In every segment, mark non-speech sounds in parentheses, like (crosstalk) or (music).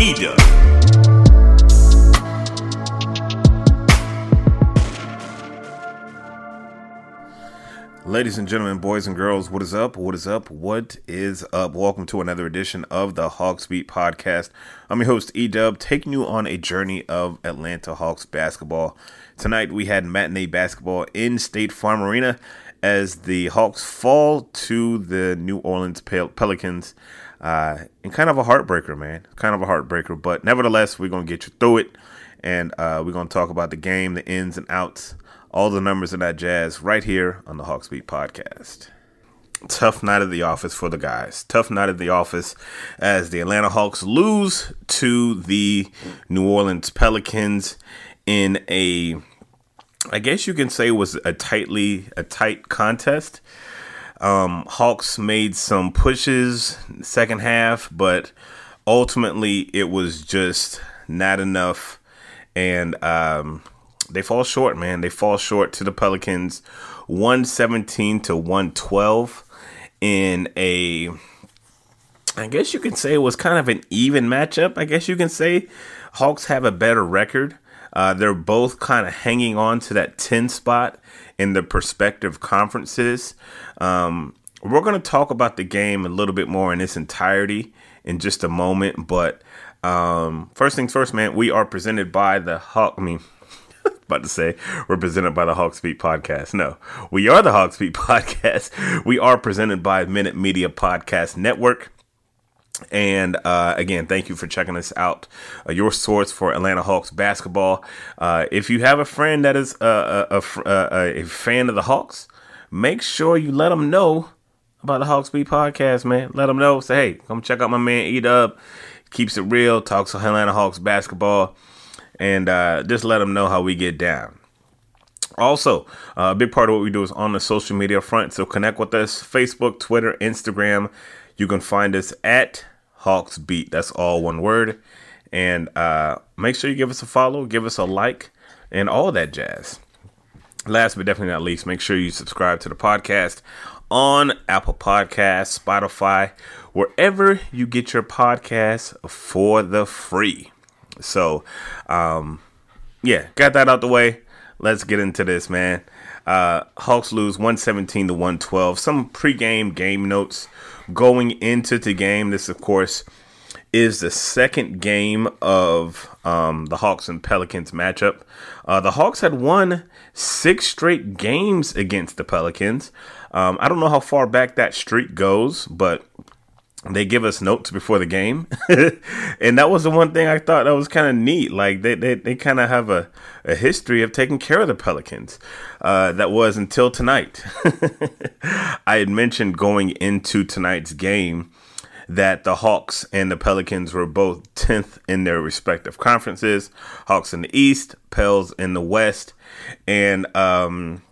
Eda. Ladies and gentlemen, boys and girls, what is up? What is up? What is up? Welcome to another edition of the Hawks Beat Podcast. I'm your host, Edub, taking you on a journey of Atlanta Hawks basketball. Tonight we had matinee basketball in State Farm Arena as the Hawks fall to the New Orleans Pel- Pelicans. Uh, and kind of a heartbreaker, man. Kind of a heartbreaker, but nevertheless, we're gonna get you through it, and uh, we're gonna talk about the game, the ins and outs, all the numbers and that jazz, right here on the Hawks Beat Podcast. Tough night at the office for the guys. Tough night at the office as the Atlanta Hawks lose to the New Orleans Pelicans in a I guess you can say was a tightly a tight contest. Um, Hawks made some pushes second half, but ultimately it was just not enough, and um, they fall short. Man, they fall short to the Pelicans, one seventeen to one twelve, in a. I guess you can say it was kind of an even matchup. I guess you can say Hawks have a better record. Uh, they're both kind of hanging on to that 10 spot in the prospective conferences. Um, we're going to talk about the game a little bit more in its entirety in just a moment. But um, first things first, man, we are presented by the Hawk. I mean, (laughs) about to say we're presented by the Hawks Beat Podcast. No, we are the Hawks (laughs) Beat Podcast. We are presented by Minute Media Podcast Network. And uh, again, thank you for checking us out. Uh, your source for Atlanta Hawks basketball. Uh, if you have a friend that is a, a, a, a, fan of the Hawks, make sure you let them know about the Hawks Beat podcast, man. Let them know. Say, hey, come check out my man E Dub. Keeps it real. Talks Atlanta Hawks basketball, and uh, just let them know how we get down. Also, uh, a big part of what we do is on the social media front. So connect with us: Facebook, Twitter, Instagram. You can find us at Hawks Beat. That's all one word. And uh, make sure you give us a follow, give us a like, and all that jazz. Last but definitely not least, make sure you subscribe to the podcast on Apple Podcasts, Spotify, wherever you get your podcasts for the free. So, um, yeah, got that out the way. Let's get into this, man. Uh, Hawks lose 117 to 112. Some pregame game notes going into the game. This, of course, is the second game of um, the Hawks and Pelicans matchup. Uh, the Hawks had won six straight games against the Pelicans. Um, I don't know how far back that streak goes, but they give us notes before the game. (laughs) and that was the one thing I thought that was kind of neat. Like they, they, they kind of have a, a history of taking care of the Pelicans. Uh, that was until tonight. (laughs) I had mentioned going into tonight's game that the Hawks and the Pelicans were both 10th in their respective conferences. Hawks in the East, Pels in the West. And um,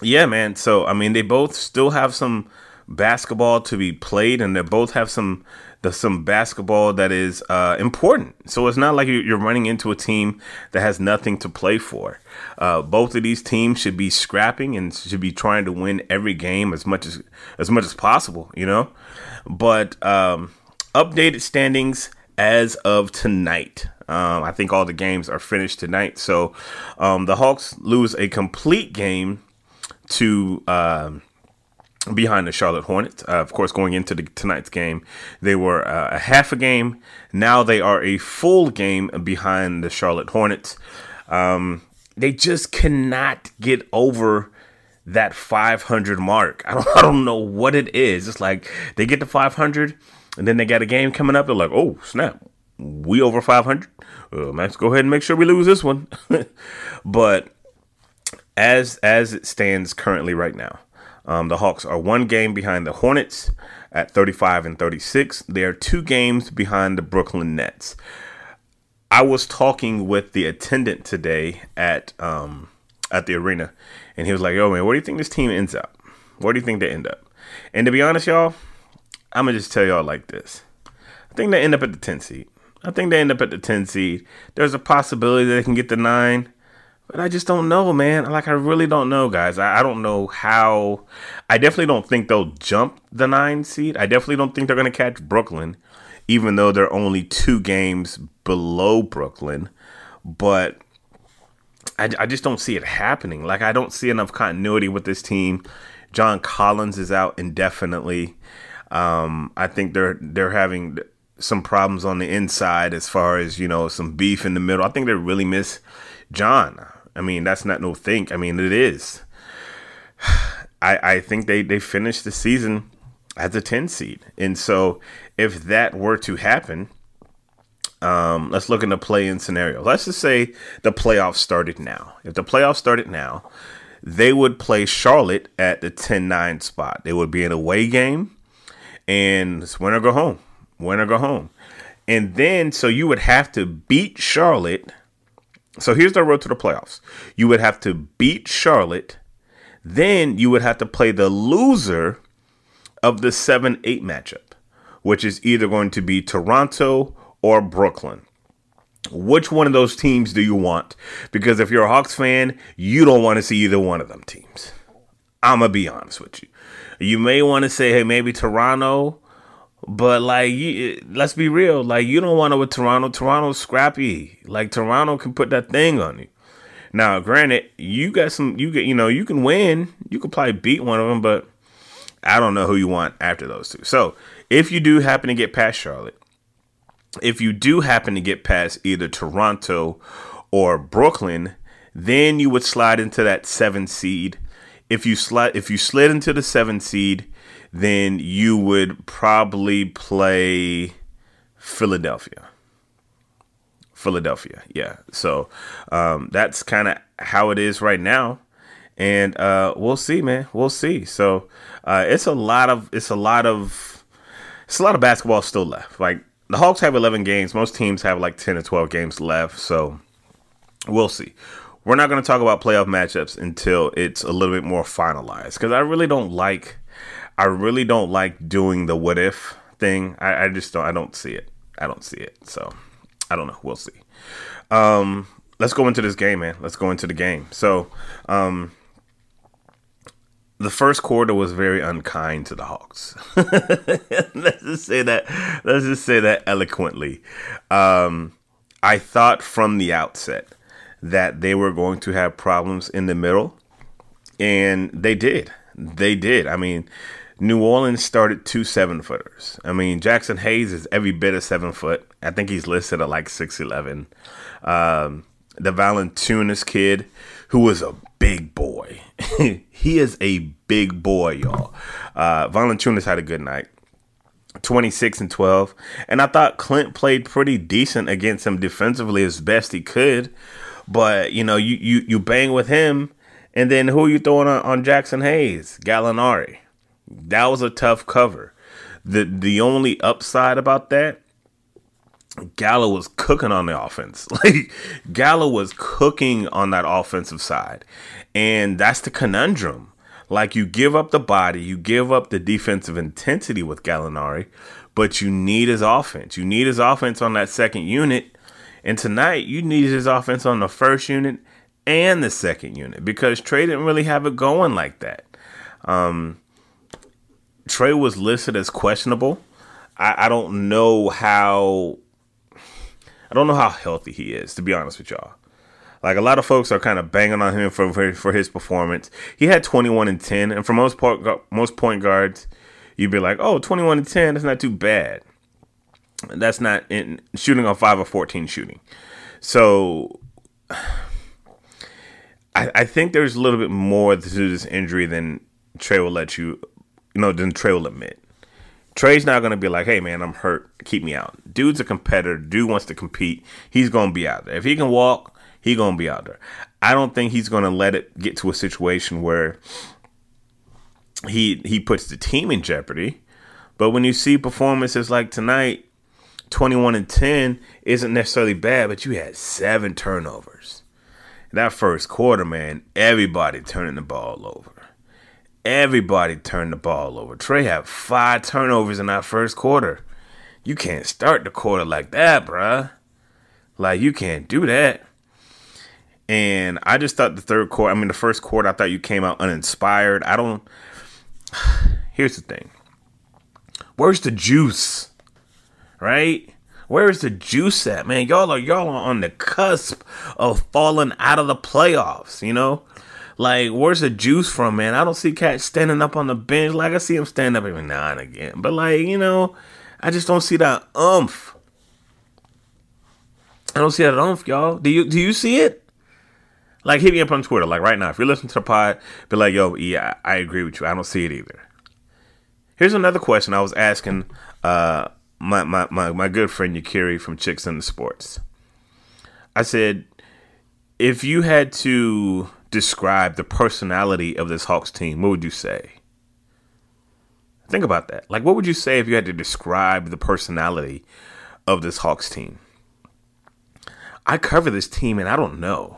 yeah, man. So, I mean, they both still have some basketball to be played, and they both have some the some basketball that is uh, important. So it's not like you're running into a team that has nothing to play for. Uh, both of these teams should be scrapping and should be trying to win every game as much as as much as possible. You know, but um, updated standings as of tonight. Um, I think all the games are finished tonight. So um, the Hawks lose a complete game to. Um, behind the Charlotte Hornets. Uh, of course, going into the, tonight's game, they were uh, a half a game. Now they are a full game behind the Charlotte Hornets. Um, they just cannot get over that 500 mark. I don't, (laughs) I don't know what it is. It's like they get to 500 and then they got a game coming up. They're like, oh, snap. We over 500. Uh, let's go ahead and make sure we lose this one. (laughs) but as as it stands currently right now, um, the Hawks are one game behind the Hornets at 35 and 36. They are two games behind the Brooklyn Nets. I was talking with the attendant today at um, at the arena, and he was like, "Yo, man, where do you think this team ends up? Where do you think they end up?" And to be honest, y'all, I'm gonna just tell y'all like this: I think they end up at the 10 seed. I think they end up at the 10 seed. There's a possibility they can get the nine. But I just don't know, man. Like, I really don't know, guys. I, I, don't know how. I definitely don't think they'll jump the nine seed. I definitely don't think they're going to catch Brooklyn, even though they're only two games below Brooklyn. But I, I just don't see it happening. Like, I don't see enough continuity with this team. John Collins is out indefinitely. Um, I think they're they're having some problems on the inside as far as you know some beef in the middle. I think they really miss John. I mean, that's not no think. I mean, it is. (sighs) I I think they they finished the season as a 10 seed. And so if that were to happen, um, let's look in the play-in scenario. Let's just say the playoffs started now. If the playoffs started now, they would play Charlotte at the 10-9 spot. It would be an away game, and it's win or go home. Win or go home. And then, so you would have to beat Charlotte so here's the road to the playoffs. You would have to beat Charlotte, then you would have to play the loser of the 7 8 matchup, which is either going to be Toronto or Brooklyn. Which one of those teams do you want? Because if you're a Hawks fan, you don't want to see either one of them teams. I'm going to be honest with you. You may want to say, hey, maybe Toronto but like, you, let's be real. Like, you don't want to with Toronto. Toronto's scrappy. Like, Toronto can put that thing on you. Now, granted, you got some. You get, you know, you can win. You could probably beat one of them, but I don't know who you want after those two. So, if you do happen to get past Charlotte, if you do happen to get past either Toronto or Brooklyn, then you would slide into that seven seed. If you slide, if you slid into the seven seed, then you would probably play Philadelphia. Philadelphia, yeah. So um, that's kind of how it is right now, and uh, we'll see, man. We'll see. So uh, it's a lot of it's a lot of it's a lot of basketball still left. Like the Hawks have 11 games. Most teams have like 10 or 12 games left. So we'll see. We're not going to talk about playoff matchups until it's a little bit more finalized because I really don't like I really don't like doing the what if thing. I, I just don't. I don't see it. I don't see it. So I don't know. We'll see. Um, let's go into this game, man. Let's go into the game. So, um, the first quarter was very unkind to the Hawks. (laughs) let's just say that. Let's just say that eloquently. Um, I thought from the outset that they were going to have problems in the middle, and they did. They did. I mean, New Orleans started two seven footers. I mean, Jackson Hayes is every bit of seven foot. I think he's listed at like six eleven. Um, the Valanciunas kid, who was a big boy, (laughs) he is a big boy, y'all. Uh, Valanciunas had a good night. 26 and 12. And I thought Clint played pretty decent against him defensively as best he could. But, you know, you you, you bang with him, and then who are you throwing on, on Jaxson Hayes? Gallinari that was a tough cover. The the only upside about that, Gallo was cooking on the offense. (laughs) Like Gallo was cooking on that offensive side. And that's the conundrum. Like you give up the body, you give up the defensive intensity with Gallinari, but you need his offense. You need his offense on that second unit. And tonight, you need his offense on the first unit and the second unit because Trey didn't really have it going like that. Um, Trey was listed as questionable. I, I don't know how. I don't know how healthy he is, to be honest with y'all. Like a lot of folks are kind of banging on him for, for for his performance. He had 21 and 10, and for most point most point guards, you'd be like, "Oh, 21 and 10, that's not too bad." That's not in shooting on 5 or 14 shooting. So (sighs) I, I think there's a little bit more to this injury than Trey will let you, you know, than Trey will admit. Trey's not going to be like, hey, man, I'm hurt. Keep me out. Dude's a competitor. Dude wants to compete. He's going to be out there. If he can walk, he going to be out there. I don't think he's going to let it get to a situation where he he puts the team in jeopardy. But when you see performances like tonight, 21 and 10 isn't necessarily bad, but you had seven turnovers. That first quarter, man, everybody turning the ball over. Everybody turned the ball over. Trey had five turnovers in that first quarter. You can't start the quarter like that, bruh. Like, you can't do that. And I just thought the third quarter, I mean, the first quarter, I thought you came out uninspired. I don't. (sighs) Here's the thing where's the juice? Right? Where's the juice at, man? Y'all are y'all are on the cusp of falling out of the playoffs, you know? Like, where's the juice from, man? I don't see cats standing up on the bench. Like I see him stand up every now and again. But like, you know, I just don't see that umph. I don't see that umph, y'all. Do you do you see it? Like hit me up on Twitter, like right now. If you're listening to the pod, be like, yo, yeah, I agree with you. I don't see it either. Here's another question I was asking uh, my, my, my, my good friend Yakiri from Chicks in the Sports. I said, if you had to describe the personality of this Hawks team, what would you say? Think about that. Like, what would you say if you had to describe the personality of this Hawks team? I cover this team and I don't know.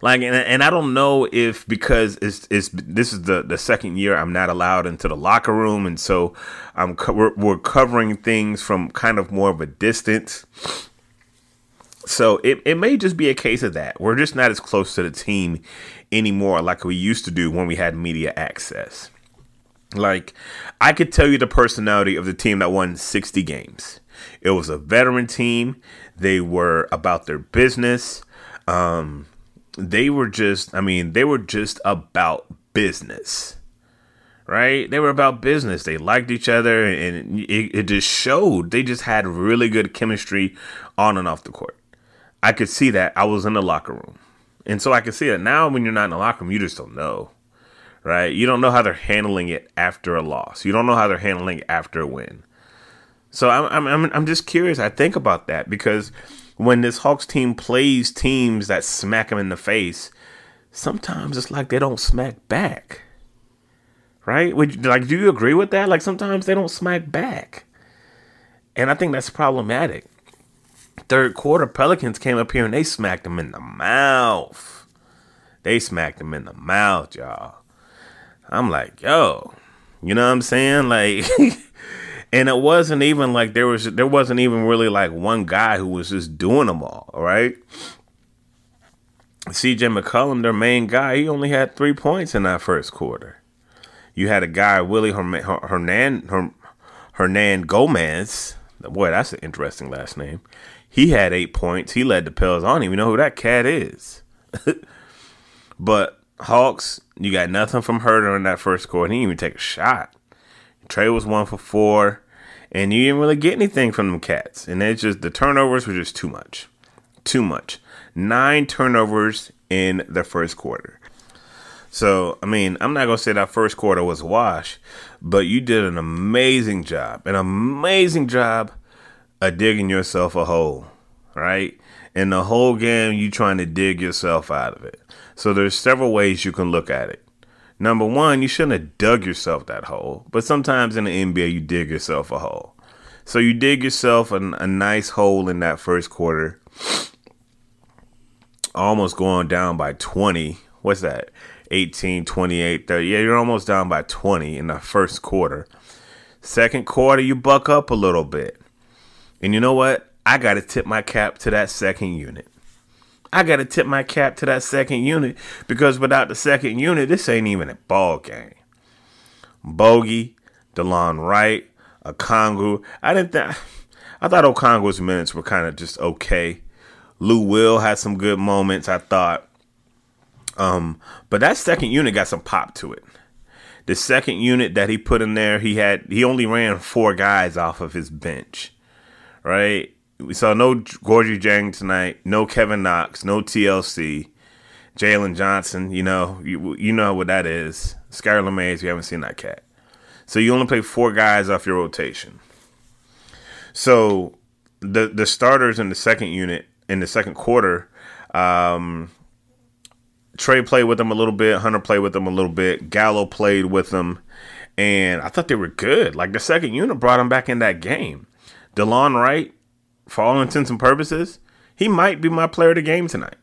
Like, and, and I don't know if because it's, it's this is the, the second year I'm not allowed into the locker room, and so I'm co- we're, we're covering things from kind of more of a distance. So it, it may just be a case of that. We're just not as close to the team anymore like we used to do when we had media access. Like, I could tell you the personality of the team that won 60 games. It was a veteran team. They were about their business. Um, they were just, I mean, they were just about business, right? They were about business. They liked each other, and it, it just showed. They just had really good chemistry on and off the court. I could see that. I was in the locker room. And so I can see it. Now, when you're not in the locker room, you just don't know, right? You don't know how they're handling it after a loss. You don't know how they're handling it after a win. So I'm, I'm, I'm just curious. I think about that because when this Hawks team plays teams that smack them in the face, sometimes it's like they don't smack back. Right? Would you, like do you agree with that? Like sometimes they don't smack back. And I think that's problematic. Third quarter Pelicans came up here and they smacked them in the mouth. They smacked them in the mouth, y'all. I'm like, yo, you know what I'm saying? Like (laughs) and it wasn't even like there was there wasn't even really like one guy who was just doing them all, all, right? CJ McCollum, their main guy, he only had three points in that first quarter. You had a guy, Willie Hernan, Hernan Gomez. Boy, that's an interesting last name. He had eight points. He led the Pels. I don't even know who that cat is. (laughs) but Hawks, you got nothing from Huerter in that first quarter. He didn't even take a shot. Trey was one for four, and you didn't really get anything from them cats. And it's just the turnovers were just too much, too much. Nine turnovers in the first quarter. So I mean, I'm not gonna say that first quarter was a wash, but you did an amazing job, an amazing job of digging yourself a hole, right? And the whole game, you trying to dig yourself out of it. So there's several ways you can look at it. Number one, you shouldn't have dug yourself that hole. But sometimes in the NBA, you dig yourself a hole. So you dig yourself a, a nice hole in that first quarter, almost going down by 20. What's that? 18, 28, 30. Yeah, you're almost down by 20 in the first quarter. Second quarter, you buck up a little bit. And you know what? I got to tip my cap to that second unit. I got to tip my cap to that second unit because without the second unit, this ain't even a ball game. Bogey, DeLon Wright, Okongwu. I didn't think. I thought Okongwu's minutes were kind of just okay. Lou Will had some good moments. I thought. Um, but that second unit got some pop to it. The second unit that he put in there, he had he only ran four guys off of his bench, right? We saw no Gorgui Dieng tonight, no Kevin Knox, no TLC, Jalen Johnson. You know, you you know what that is. Skylar Mays, you haven't seen that cat. So you only play four guys off your rotation. So the the starters in the second unit in the second quarter, um, Trey played with them a little bit. Hunter played with them a little bit. Gallo played with them, and I thought they were good. Like the second unit brought them back in that game. DeLon Wright, for all intents and purposes, he might be my player of the game tonight.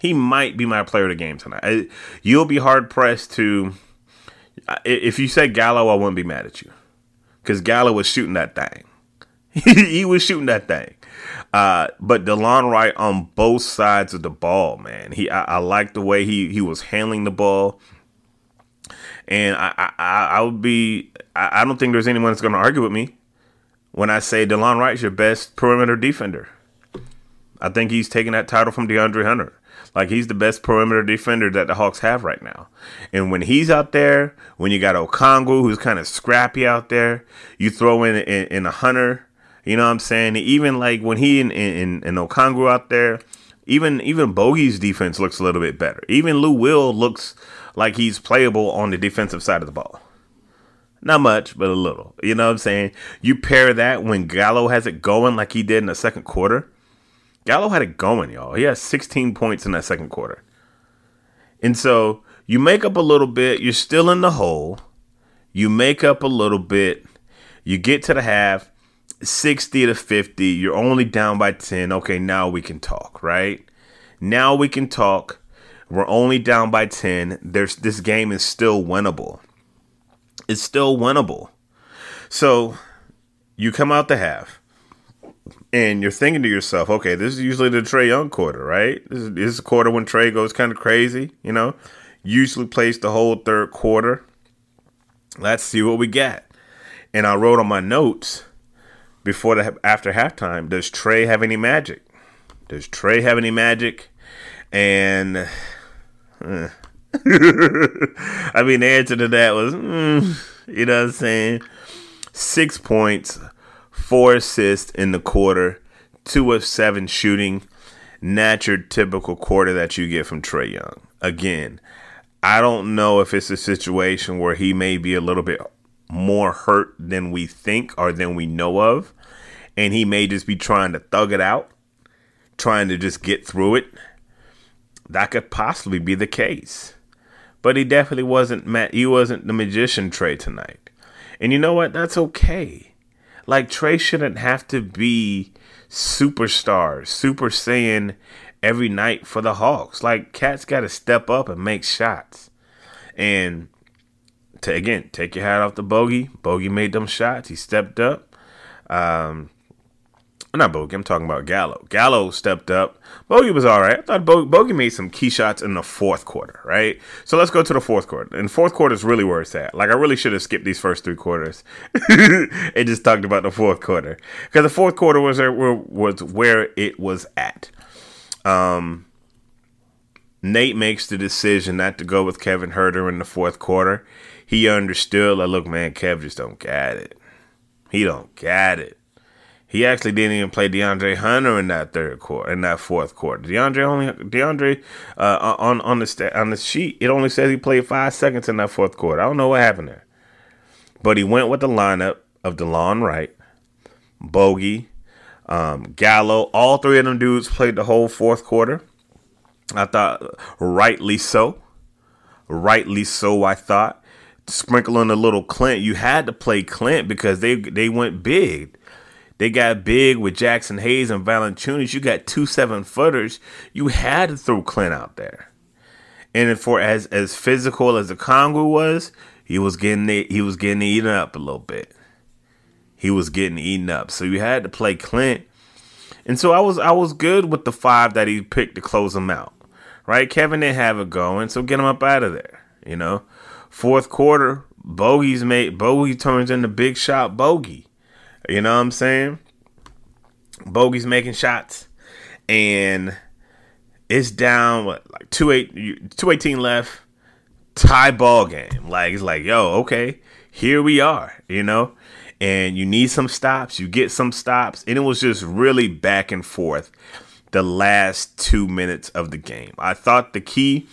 He might be my player of the game tonight. I, you'll be hard pressed to. If you say Gallo, I wouldn't be mad at you, because Gallo was shooting that thing. (laughs) he was shooting that thing. Uh, but DeLon Wright on both sides of the ball, man. He I, I like the way he he was handling the ball. And I I, I would be I, I don't think there's anyone that's gonna argue with me when I say DeLon Wright's your best perimeter defender. I think he's taking that title from DeAndre Hunter. Like he's the best perimeter defender that the Hawks have right now. And when he's out there, when you got Okongwu who's kind of scrappy out there, you throw in in, in a Hunter you know what I'm saying? Even like when he and, and, and Okongwu out there, even even Bogey's defense looks a little bit better. Even Lou Will looks like he's playable on the defensive side of the ball. Not much, but a little. You know what I'm saying? You pair that when Gallo has it going like he did in the second quarter. Gallo had it going, y'all. He has 16 points in that second quarter. And so you make up a little bit. You're still in the hole. You make up a little bit. You get to the half. 60 to 50, you're only down by 10. Okay, now we can talk, right? Now we can talk. We're only down by 10. There's this game is still winnable. It's still winnable. So you come out the half and you're thinking to yourself, okay, this is usually the Trey Young quarter, right? This is, this is a quarter when Trey goes kind of crazy, you know? Usually plays the whole third quarter. Let's see what we got. And I wrote on my notes before the after halftime. Does Trey have any magic? Does Trey have any magic? And uh, (laughs) I mean, the answer to that was, mm, you know what I'm saying? Six points, four assists in the quarter, two of seven shooting. Not your typical quarter that you get from Trey Young. Again, I don't know if it's a situation where he may be a little bit more hurt than we think or than we know of. And he may just be trying to thug it out, trying to just get through it. That could possibly be the case. But he definitely wasn't Matt he wasn't the magician Trey tonight. And you know what? That's okay. Like Trey shouldn't have to be superstar, super saiyan every night for the Hawks. Like Cat's got to step up and make shots. And to again, take your hat off the bogey. Bogey made them shots. He stepped up. Um, not Bogey, I'm talking about Gallo. Gallo stepped up. Bogey was all right. I thought Bo- Bogey made some key shots in the fourth quarter, right? So let's go to the fourth quarter. And fourth quarter is really where it's at. Like, I really should have skipped these first three quarters (laughs) and just talked about the fourth quarter. Because the fourth quarter was, there, was where it was at. Um, Nate makes the decision not to go with Kevin Huerter in the fourth quarter he understood like, look, man, Kev just don't get it. He don't get it. He actually didn't even play DeAndre Hunter in that third quarter, in that fourth quarter. DeAndre only DeAndre uh, on on the sta- on the sheet, it only says he played five seconds in that fourth quarter. I don't know what happened there, but he went with the lineup of DeLon Wright, Bogey, um, Gallo. All three of them dudes played the whole fourth quarter. I thought rightly so, rightly so. I thought sprinkling a little Clint. You had to play Clint because they they went big. They got big with Jackson Hayes and Valanciunas. You got two seven footers. You had to throw Clint out there. And for as as physical as the Congo was, he was getting he was getting eaten up a little bit. He was getting eaten up. So you had to play Clint. And so I was I was good with the five that he picked to close him out. Right? Kevin didn't have it going, so get him up out of there. You know? Fourth quarter, Bogey's made Bogey turns into big shot bogey. You know what I'm saying? Bogey's making shots. And it's down what like two eight two eighteen left, tie ball game. Like it's like, yo, okay, here we are, you know? And you need some stops, you get some stops, and it was just really back and forth the last two minutes of the game. I thought the key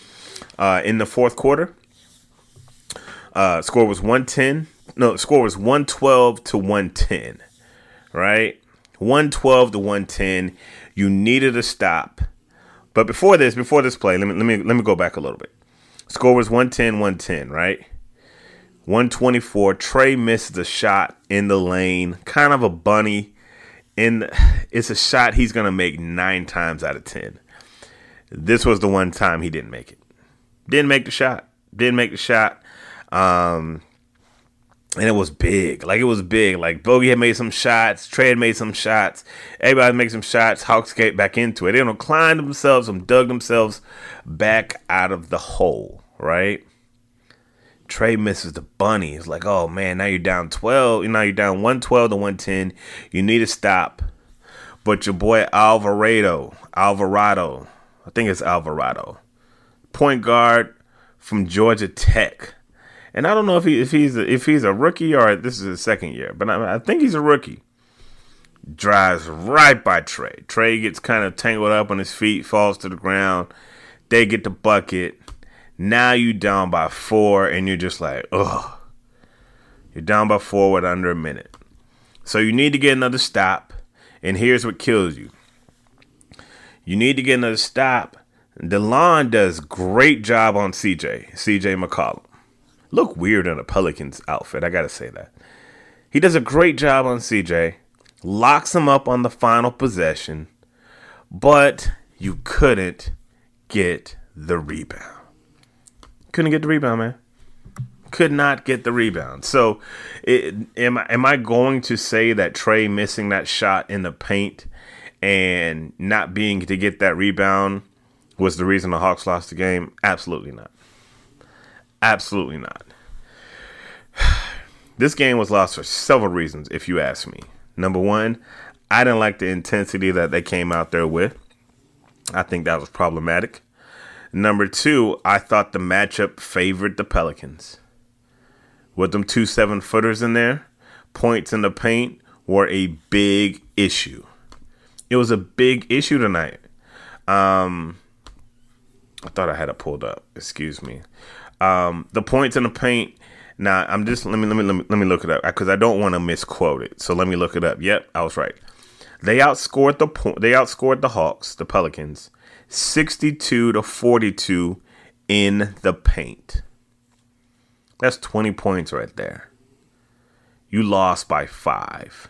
uh, in the fourth quarter, uh, score was 110. No, the score was 112 to 110, right? 112 to 110. You needed a stop but before this, before this play, let me let me let me go back a little bit. Score was 110, 110, right? 124. Trey misses a shot in the lane, kind of a bunny. And it's a shot he's gonna make nine times out of ten. This was the one time he didn't make it. Didn't make the shot. Didn't make the shot. Um, and it was big. Like it was big. Like Bogey had made some shots, Trey had made some shots. Everybody made some shots. Hawks get back into it. They don't climb themselves, them dug themselves back out of the hole, right? Trey misses the bunny. It's like, oh man, now you're down 12. You know, you're down 112 to 110. You need to stop. But your boy Alvarado, Alvarado, I think it's Alvarado, point guard from Georgia Tech and I don't know if he if he's a, if he's a rookie or this is his second year, but I, I think he's a rookie. Drives right by Trey. Trey gets kind of tangled up on his feet, falls to the ground. They get the bucket. Now you down by four, and you're just like, ugh. You're down by four with under a minute. So you need to get another stop. And here's what kills you. You need to get another stop. DeLon does great job on CJ, CJ McCollum look weird in a Pelicans outfit. I gotta say that. He does a great job on CJ, locks him up on the final possession, but you couldn't get the rebound. Couldn't get the rebound, man. Could not get the rebound. So, it, am I am I going to say that Trey missing that shot in the paint and not being to get that rebound was the reason the Hawks lost the game? Absolutely not. Absolutely not. (sighs) This game was lost for several reasons, if you ask me. Number one, I didn't like the intensity that they came out there with. I think that was problematic. Number two, I thought the matchup favored the Pelicans. With them two seven footers in there, points in the paint were a big issue. It was a big issue tonight. Um, I thought I had it pulled up. Excuse me. Um, the points in the paint. Now I'm just let me let me let me, let me look it up because I don't want to misquote it. So let me look it up. Yep, I was right. They outscored the point. They outscored the Hawks, the Pelicans, 62 to 42 in the paint. That's 20 points right there. You lost by five.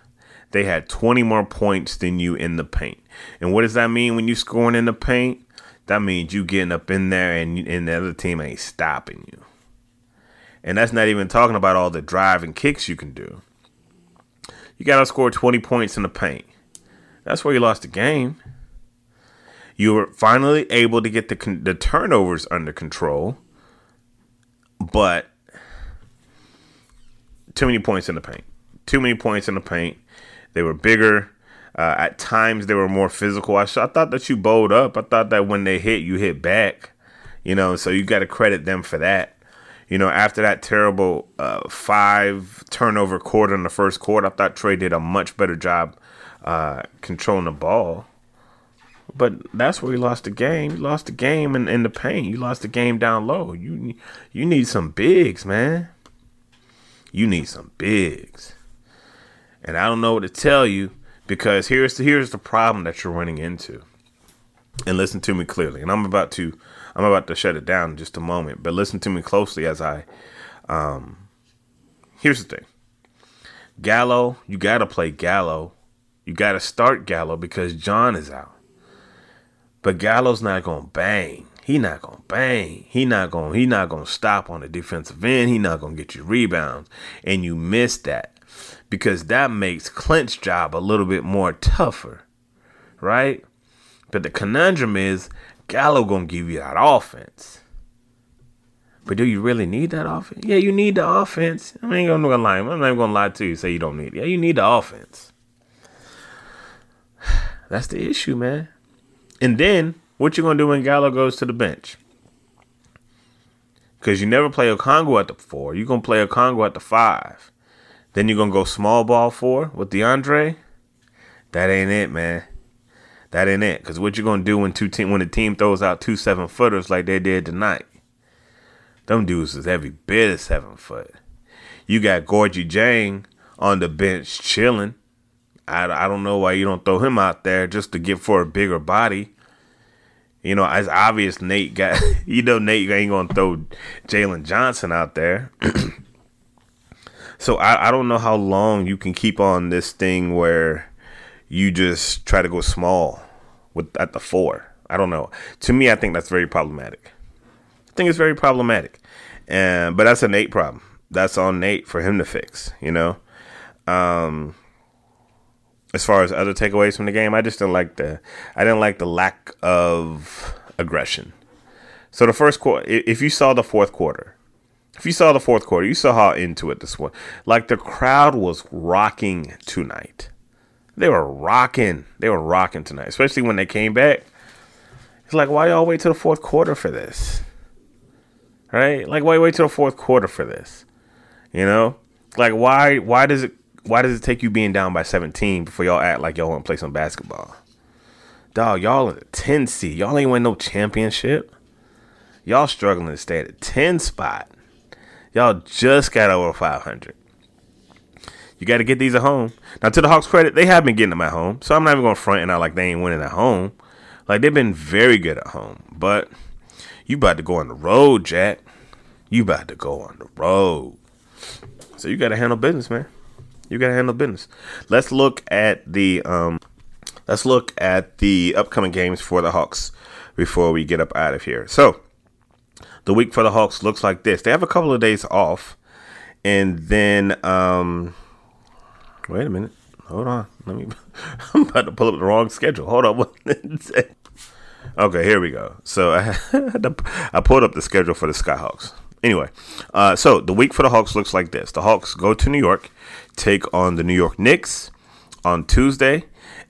They had 20 more points than you in the paint. And what does that mean when you scoring in the paint? That means you getting up in there and, and the other team ain't stopping you. And that's not even talking about all the drive and kicks you can do. You got to score 20 points in the paint. That's where you lost the game. You were finally able to get the, the turnovers under control, but too many points in the paint. Too many points in the paint. They were bigger. Uh, at times they were more physical. I, I thought that you bowled up. I thought that when they hit, you hit back. You know, so you got to credit them for that. You know, after that terrible uh, five turnover quarter in the first quarter, I thought Trey did a much better job uh, controlling the ball. But that's where you lost the game. You lost the game in, in the paint. You lost the game down low. You you need some bigs, man. You need some bigs. And I don't know what to tell you because here's the, here's the problem that you're running into. And listen to me clearly. And I'm about to I'm about to shut it down in just a moment, but listen to me closely as I um here's the thing. Gallo, you got to play Gallo. You got to start Gallo because John is out. But Gallo's not going to bang. he not gonna bang. He not gonna he not gonna stop on the defensive end. He not gonna get you rebounds, and you miss that because that makes Clint's job a little bit more tougher, right? But the conundrum is Gallo gonna give you that offense. But do you really need that offense? Yeah, you need the offense. I ain't gonna lie. I'm not even gonna lie to you. Say you don't need it. Yeah, you need the offense. (sighs) That's the issue, man. And then what you gonna do when Gallo goes to the bench? Because you never play a Congo at the four. You're gonna play a Congo at the five. Then you're gonna go small ball four with DeAndre. That ain't it, man. That ain't it. Because what you gonna do when two when the team throws out two seven footers like they did tonight? Them dudes is every bit of seven foot. You got Gorgie Jang on the bench chilling. I, I don't know why you don't throw him out there just to get for a bigger body. You know, it's obvious Nate got, (laughs) you know, Nate ain't to throw Jalen Johnson out there. (clears throat) so I, I don't know how long you can keep on this thing where you just try to go small with at the four. I don't know. To me, I think that's very problematic. I think it's very problematic. And but that's a Nate problem. That's on Nate for him to fix, you know. Um as far as other takeaways from the game, I just didn't like the I didn't like the lack of aggression. So the first quarter, if you saw the fourth quarter, if you saw the fourth quarter, you saw how into it this one. Like the crowd was rocking tonight. They were rocking. They were rocking tonight, especially when they came back. It's like, why y'all wait till the fourth quarter for this? Right? Like, why wait till the fourth quarter for this? You know, like why? Why does it? Why does it take you being down by 17 before y'all act like y'all want to play some basketball? Dog, y'all in a 10 seed. Y'all ain't win no championship. Y'all struggling to stay at a 10 spot. Y'all just got over 500. You got to get these at home. Now, to the Hawks' credit, they have been getting them at home. So I'm not even going to front and out like they ain't winning at home. Like, they've been very good at home. But you about to go on the road, Jack. You about to go on the road. So you got to handle business, man. You got to handle business. Let's look at the um, let's look at the upcoming games for the Hawks before we get up out of here. So the week for the Hawks looks like this. They have a couple of days off, and then um, wait a minute. Hold on. Let me. (laughs) I'm about to pull up the wrong schedule. Hold on. (laughs) okay, here we go. So (laughs) I, to, I pulled up the schedule for the Skyhawks. Anyway, uh, so the week for the Hawks looks like this. The Hawks go to New York, take on the New York Knicks on Tuesday.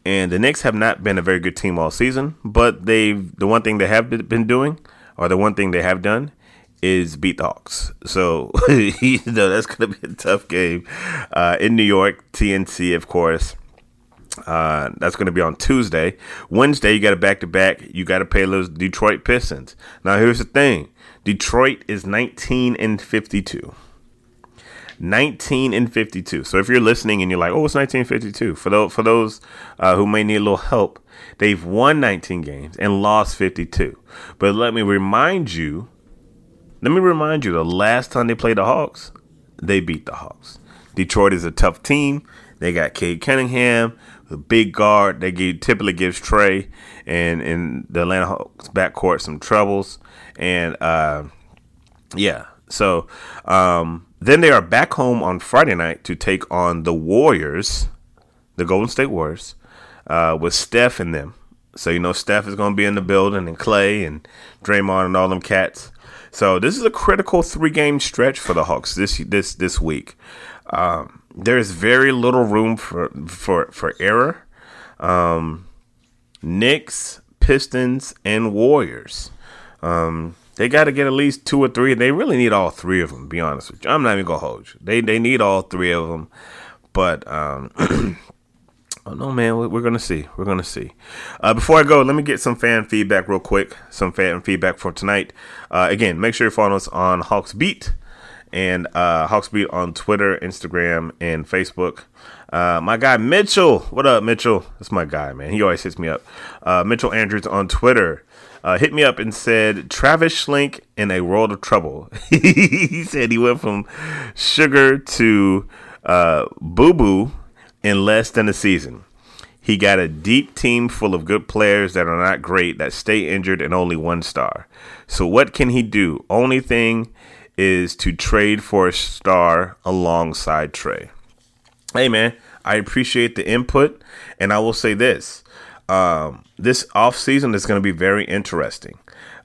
And the Knicks have not been a very good team all season, but they've the one thing they have been doing, or the one thing they have done, is beat the Hawks. So (laughs) you know that's going to be a tough game uh, in New York. TNC, of course. Uh, that's going to be on Tuesday. Wednesday, you got a back to back. You got to pay those Detroit Pistons. Now, here's the thing Detroit is 19 and 52. 19 and 52. So if you're listening and you're like, oh, it's 1952, for those, for those uh, who may need a little help, they've won 19 games and lost 52. But let me remind you, let me remind you, the last time they played the Hawks, they beat the Hawks. Detroit is a tough team. They got Cade Cunningham, the big guard. They give, typically gives Trey and and the Atlanta Hawks backcourt some troubles. And uh, yeah, so um, then they are back home on Friday night to take on the Warriors, the Golden State Warriors, uh, with Steph and them. So you know Steph is going to be in the building, and Clay and Draymond and all them cats. So this is a critical three game stretch for the Hawks this this this week. Um, there is very little room for for for error. Um, Knicks, Pistons, and Warriors. Um, they got to get at least two or three. They really need all three of them. be honest with you, I'm not even gonna hold you. They they need all three of them, but um, (clears throat) oh no, man, we're gonna see. We're gonna see. Uh, before I go, let me get some fan feedback real quick. Some fan feedback for tonight. Uh, again, make sure you follow us on Hawks Beat and uh, Hawks Beat on Twitter, Instagram, and Facebook. Uh, my guy Mitchell, what up, Mitchell? That's my guy, man. He always hits me up. Uh, Mitchell Andrews on Twitter uh, hit me up and said Travis Schlenk in a world of trouble. (laughs) he said he went from sugar to uh, boo boo in less than a season. He got a deep team full of good players that are not great, that stay injured, and only one star. So, what can he do? Only thing is to trade for a star alongside Trey. Hey, man, I appreciate the input, and I will say this um, this off season is going to be very interesting.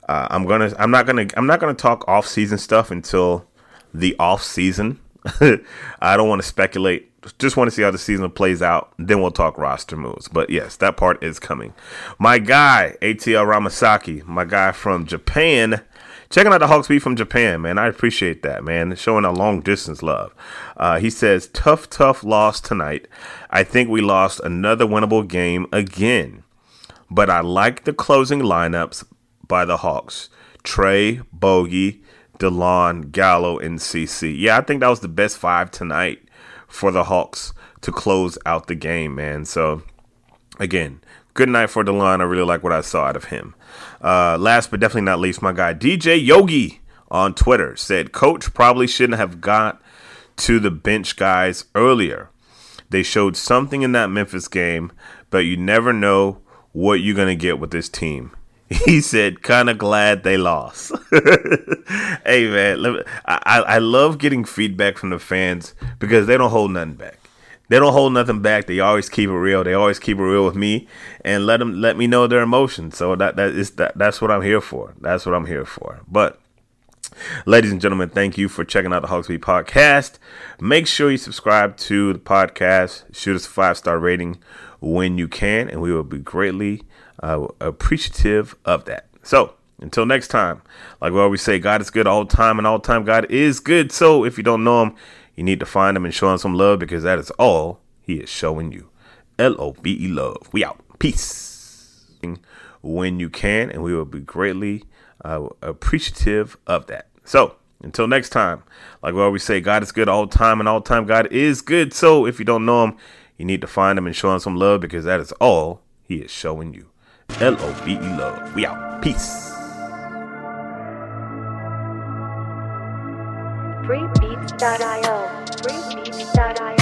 Uh, I'm gonna. I'm not gonna. I'm not gonna talk off season stuff until the off season. (laughs) I don't want to speculate. Just want to see how the season plays out. Then we'll talk roster moves. But yes, that part is coming. My guy, ATL Ramasaki, my guy from Japan, checking out the Hawks beat from Japan, man. I appreciate that, man. Showing a long distance love. Uh, he says, tough, tough loss tonight. I think we lost another winnable game again. But I like the closing lineups by the Hawks. Trae, Bogey, DeLon, Gallo, and CC. Yeah, I think that was the best five tonight for the Hawks to close out the game, man. So, again, good night for DeLon. I really like what I saw out of him. Uh, last but definitely not least, my guy DJ Yogi on Twitter said, Coach probably shouldn't have got to the bench guys earlier. They showed something in that Memphis game, but you never know what you're going to get with this team. (laughs) He said, kind of glad they lost. (laughs) hey, man, me, I, I love getting feedback from the fans because they don't hold nothing back. They don't hold nothing back. They always keep it real. They always keep it real with me and let them let me know their emotions. So that that is that that's what I'm here for. That's what I'm here for. But Ladies and gentlemen, thank you for checking out the Hawks Beat podcast. Make sure you subscribe to the podcast. Shoot us a five star rating when you can, and we will be greatly uh, appreciative of that. So, until next time, like we always say, God is good all time, and all time God is good. So, if you don't know Him, you need to find Him and show Him some love because that is all He is showing you. L O V E love. We out. Peace. When you can, and we will be greatly uh, appreciative of that. So, until next time, like we always say, God is good all time, and all time God is good. So, if you don't know Him, you need to find Him and show Him some love because that is all He is showing you. L O V E love. We out. Peace. Freebeats.io. Freebeats.io.